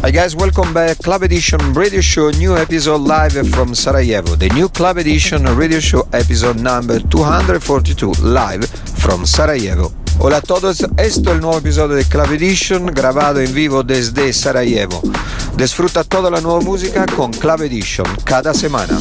Hi guys, welcome back. Club Edition Radio Show, new episode live from Sarajevo. The new Club Edition Radio Show episode number 242 live from Sarajevo. Hola a todos, esto es el nuevo episodio de Club Edition grabado en vivo desde Sarajevo. Disfruta toda la nueva música con Club Edition cada semana.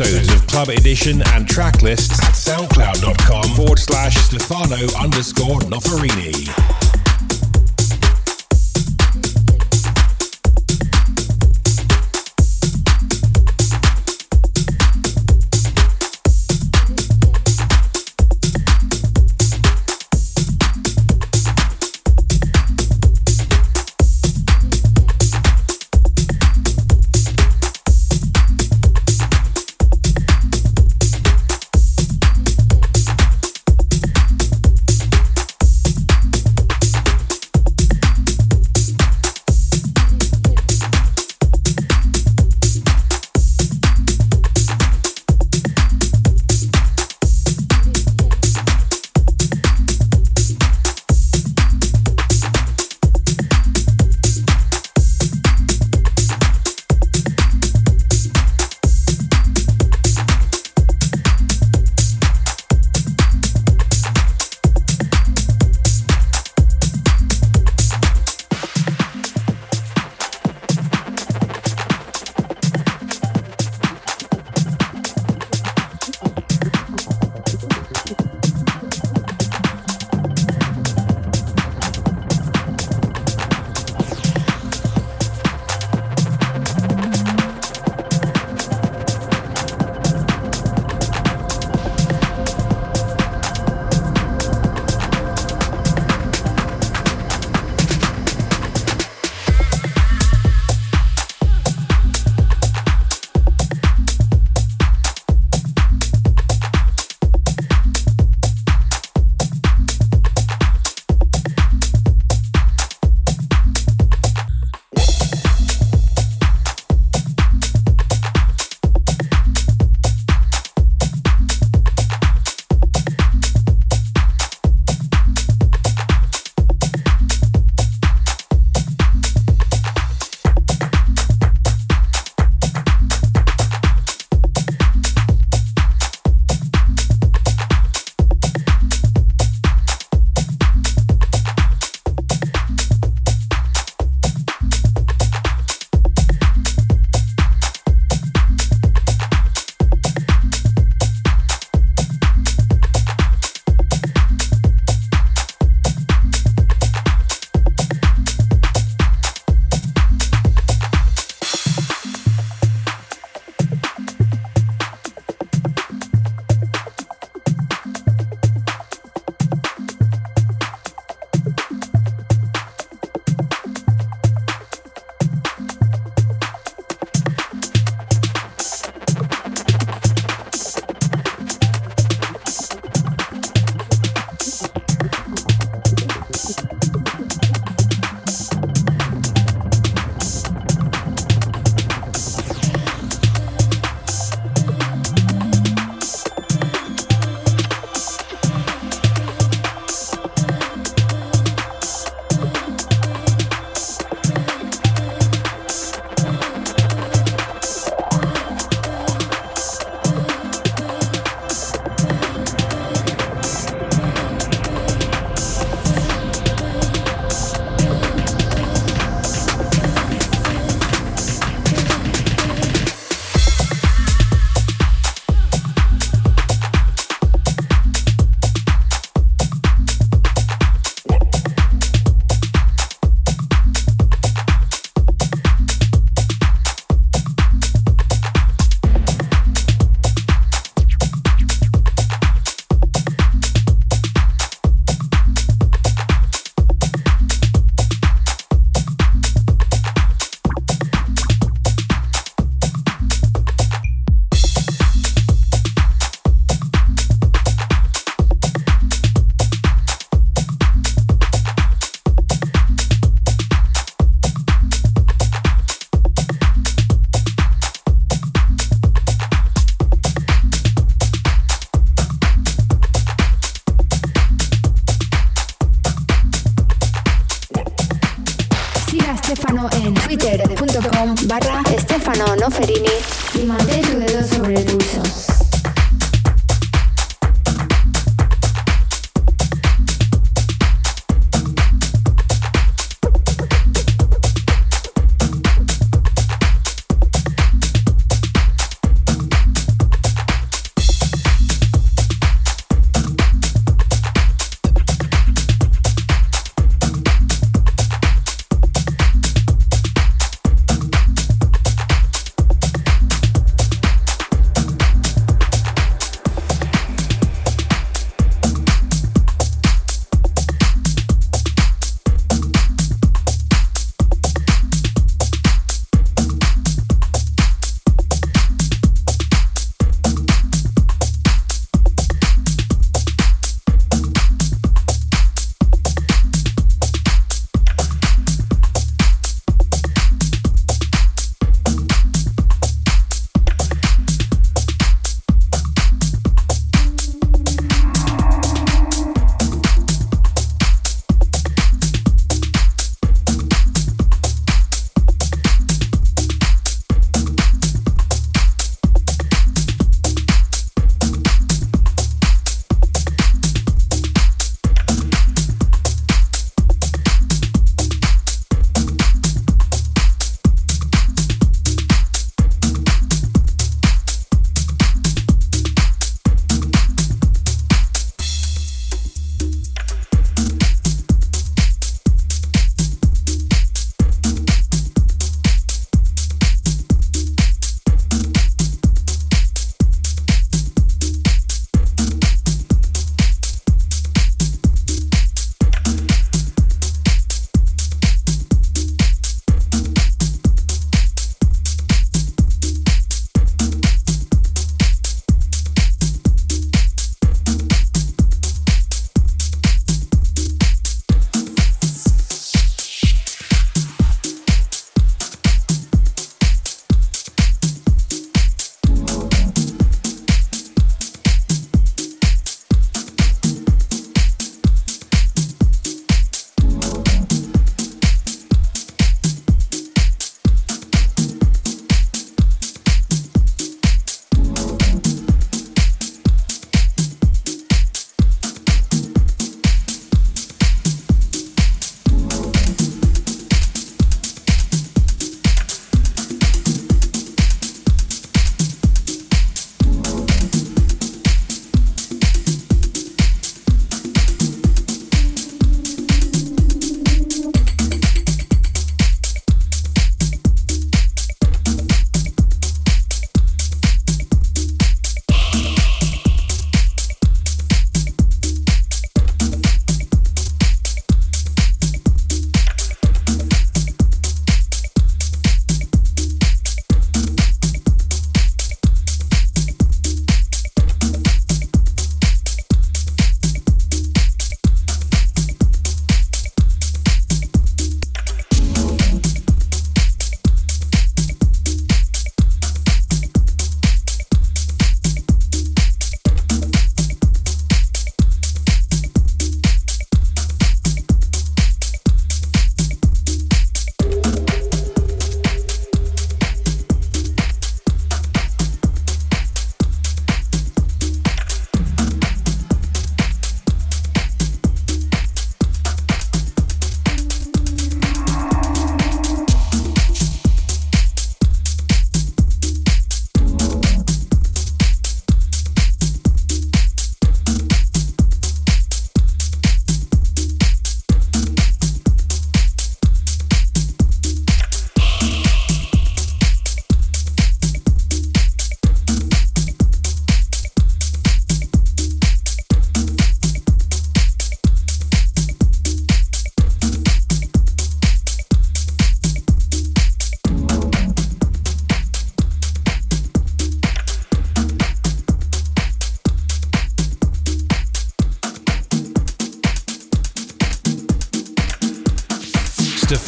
Episodes of Club Edition and track lists at soundcloud.com forward slash Stefano underscore Noferini.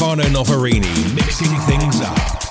Stefano Noferini mixing things up.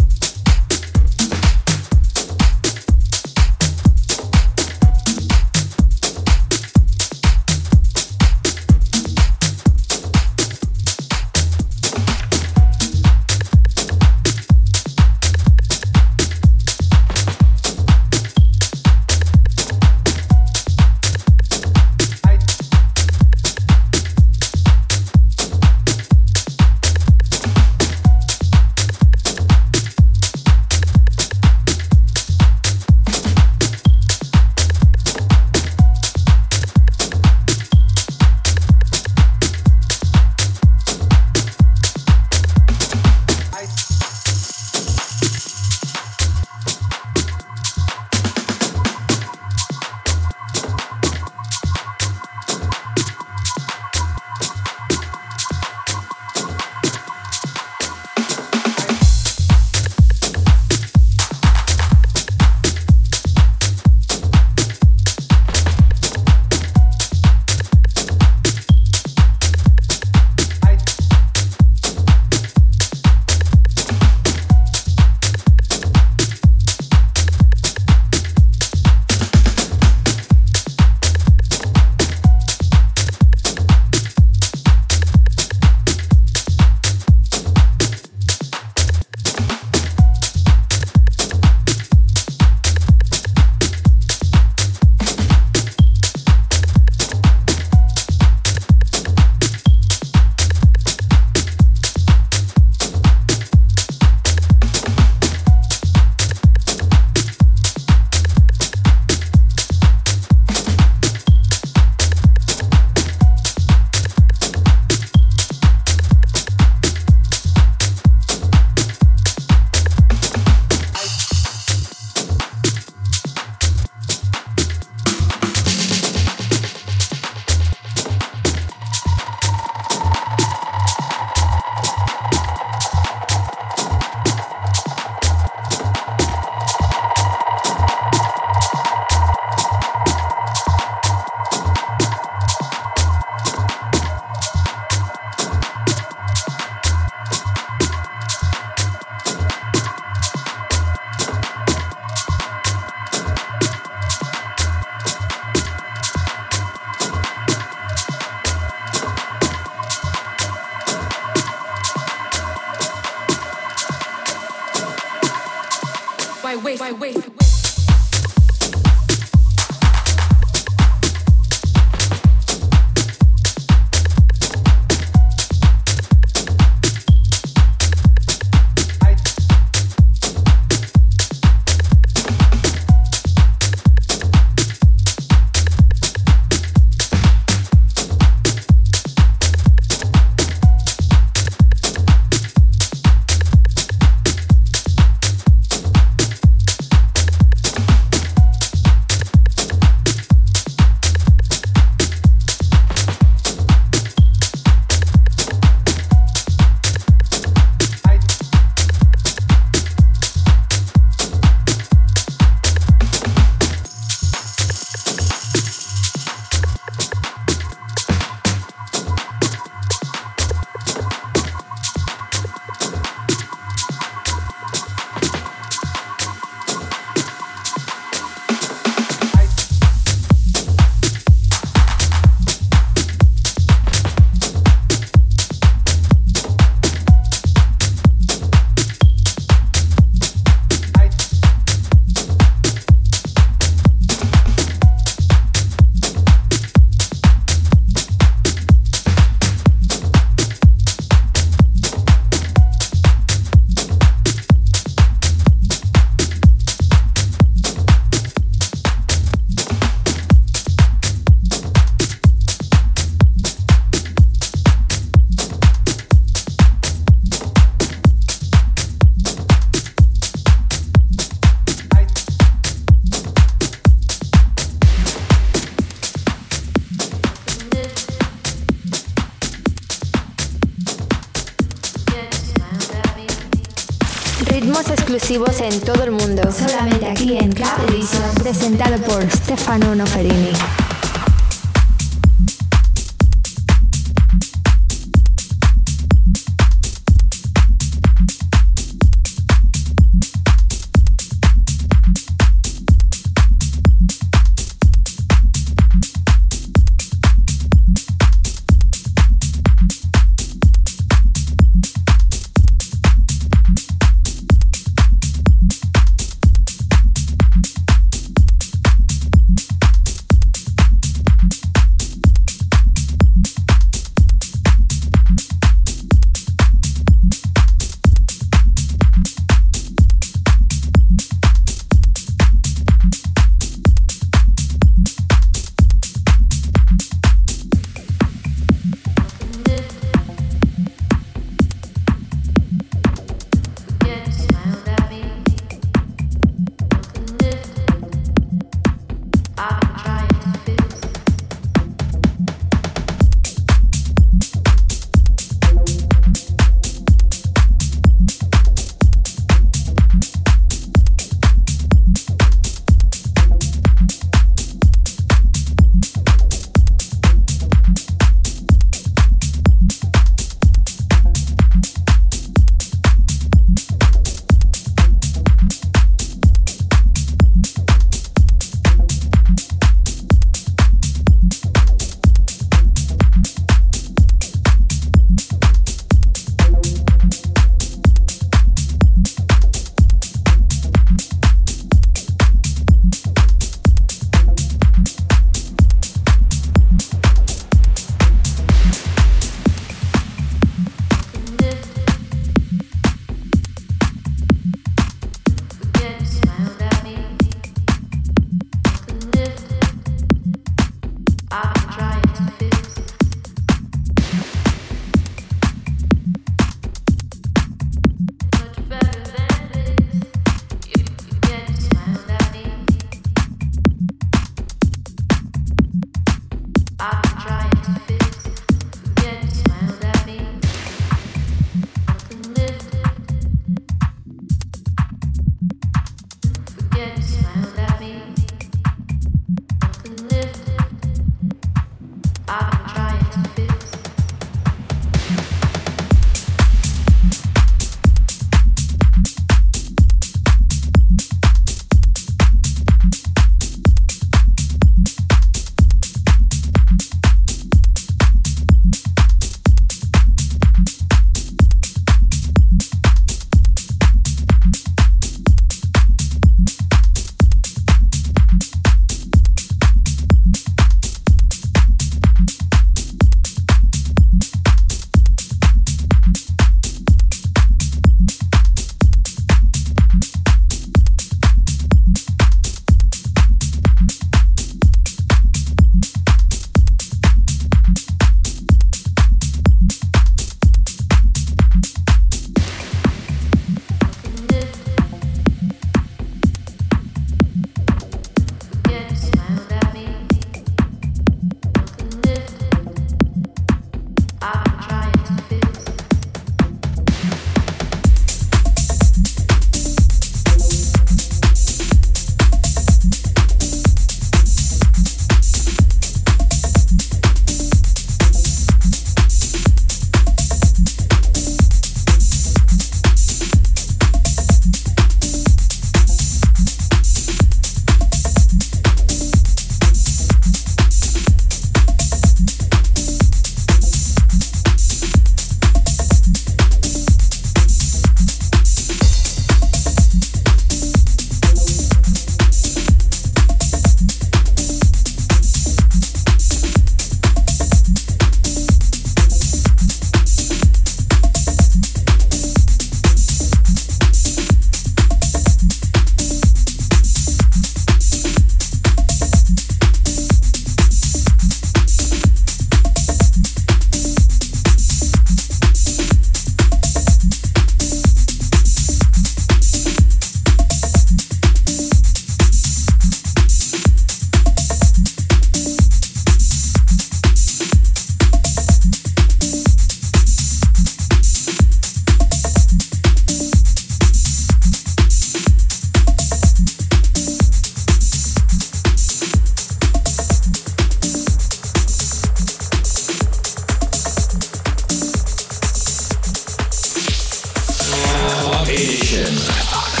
Edition.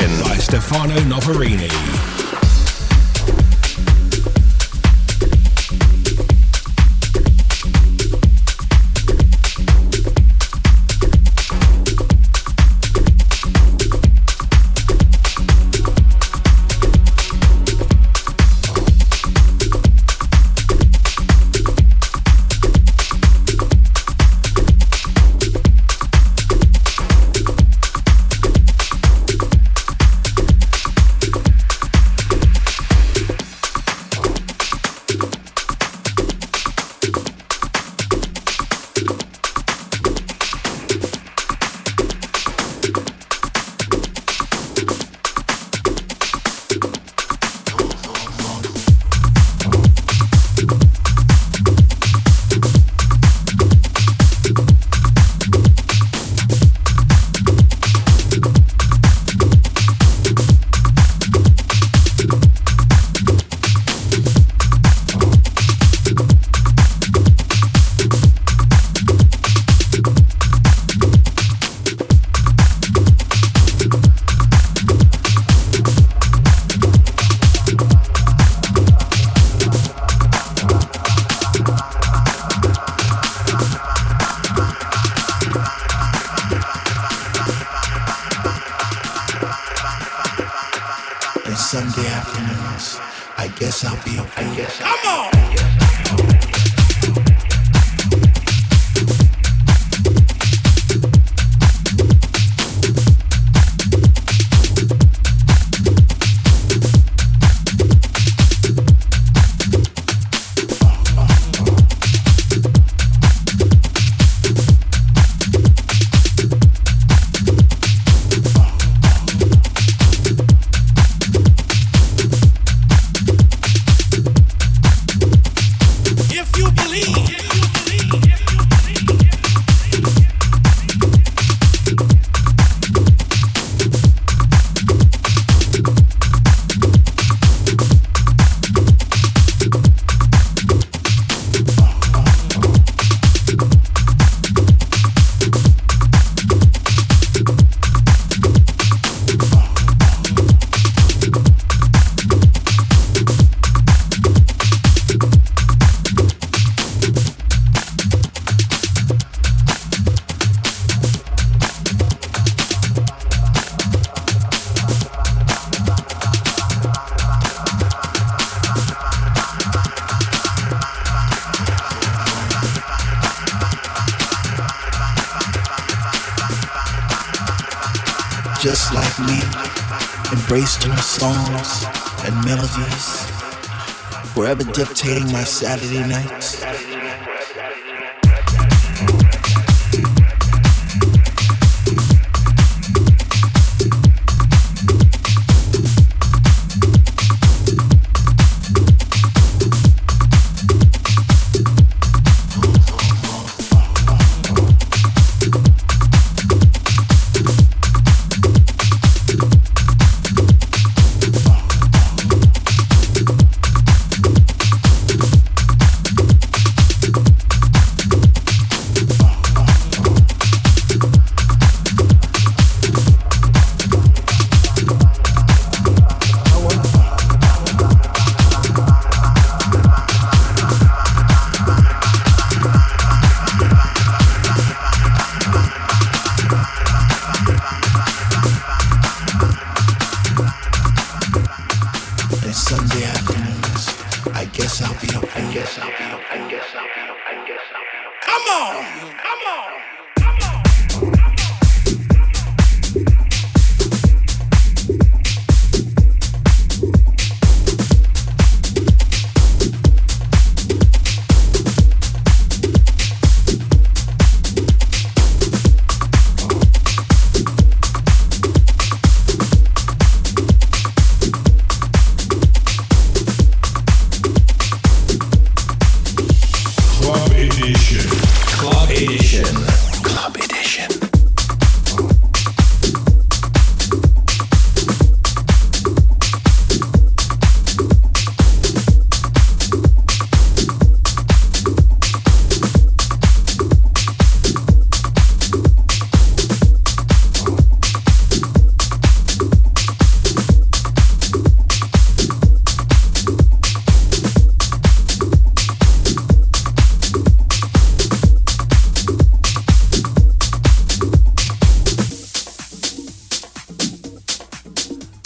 By Stefano Noferini. Songs and melodies, forever dictating my Saturday nights.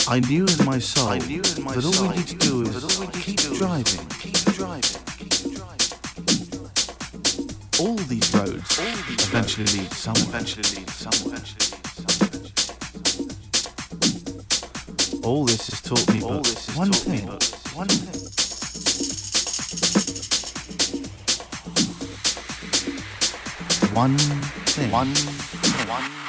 I knew in my soul that all we need to do is keep driving. keep driving. Keep driving. All these roads eventually lead somewhere. Eventually lead somewhere. All this has taught me but one thing. One thing. One thing. One thing. One thing.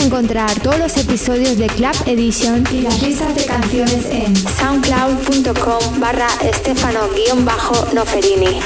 Encontrar todos los episodios de Club Edition y las listas de canciones en soundcloud.com barra estefano-noferini.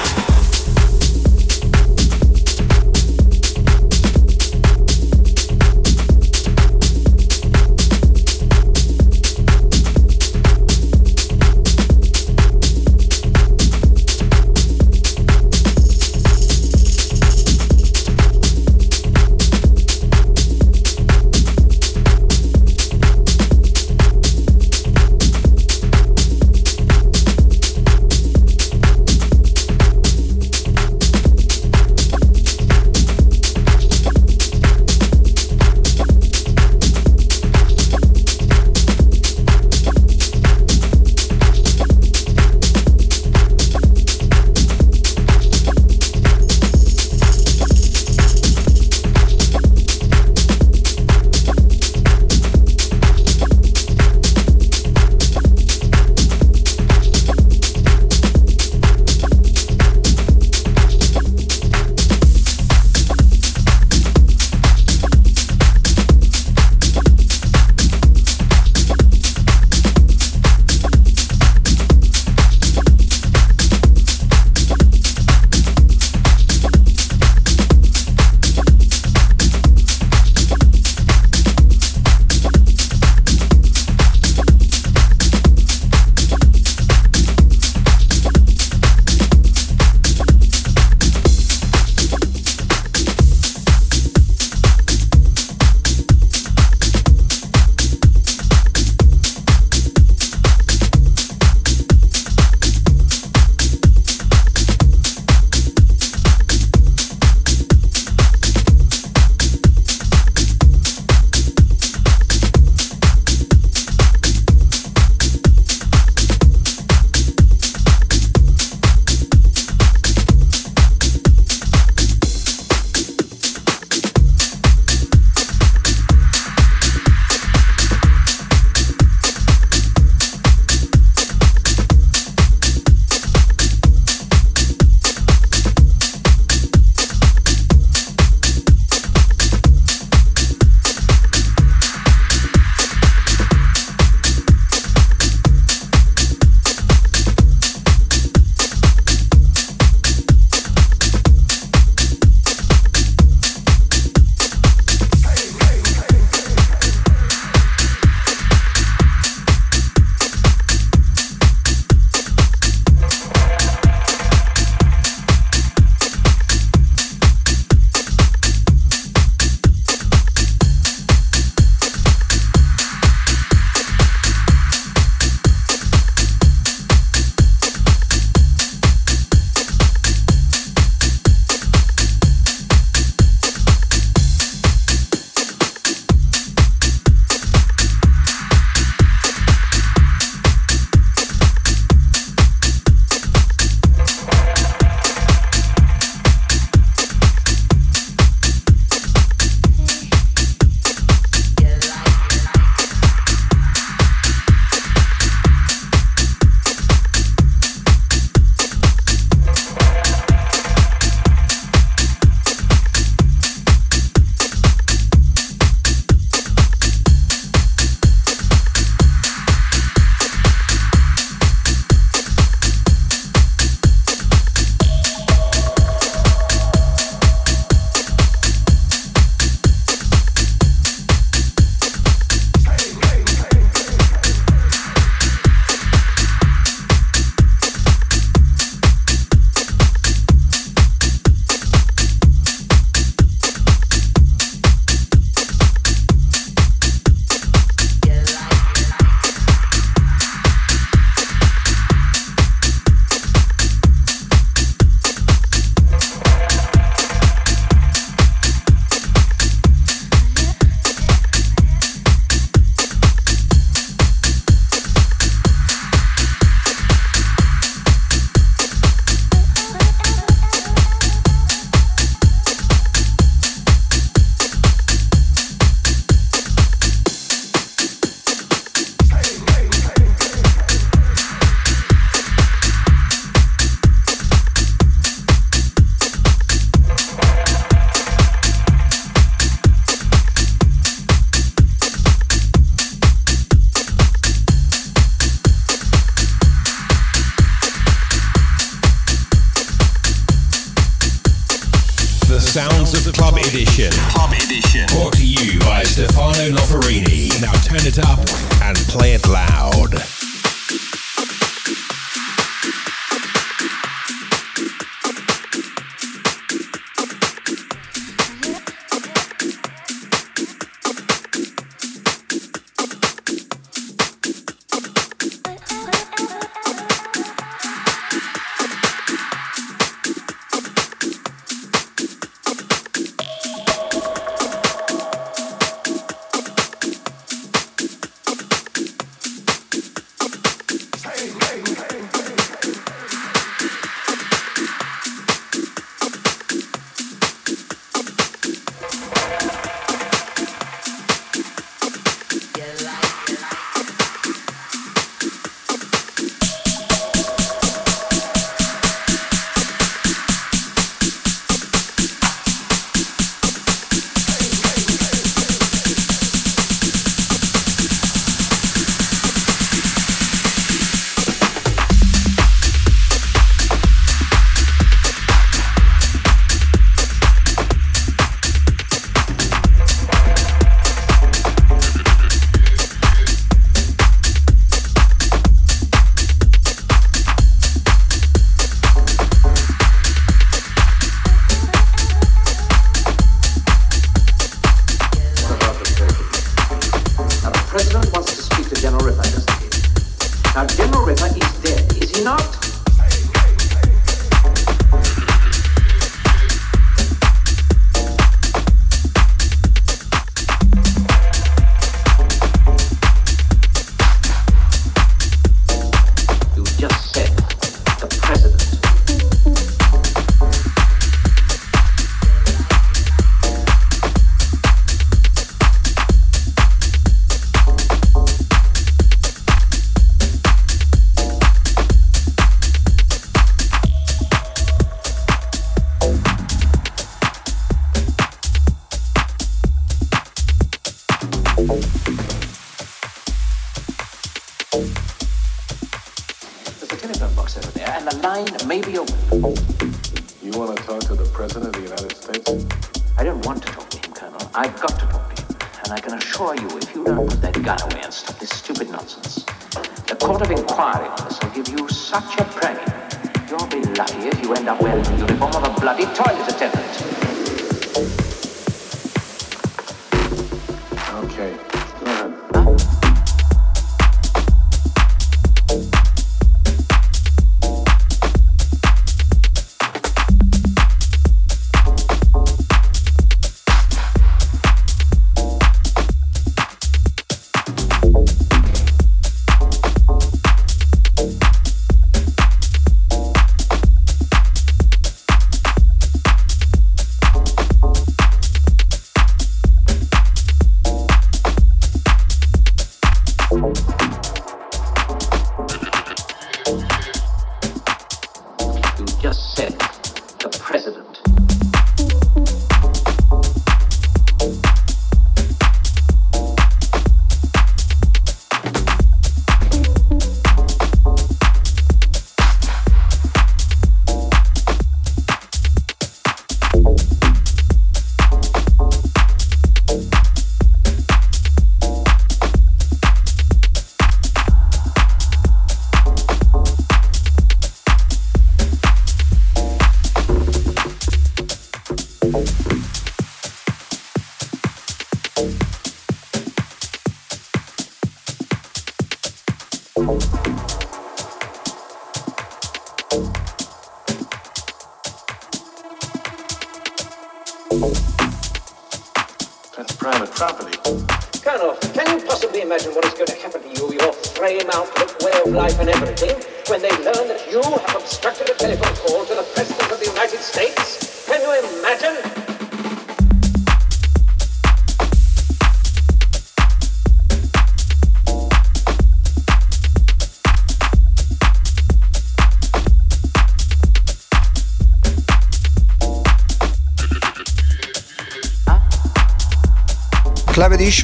such a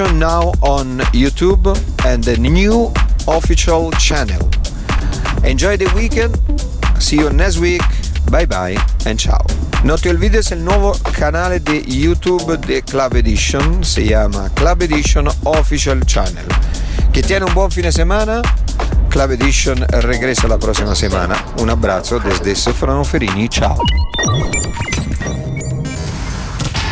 edition now on YouTube and the new official channel. Enjoy the weekend. See you next week. Bye bye and ciao. No te olvides el nuevo canal de YouTube de Club Edition, se llama Club Edition Official Channel. Que tiene un buen fin de semana. Club Edition regresa la próxima semana. Un abrazo desde Stefano Ferini, ciao.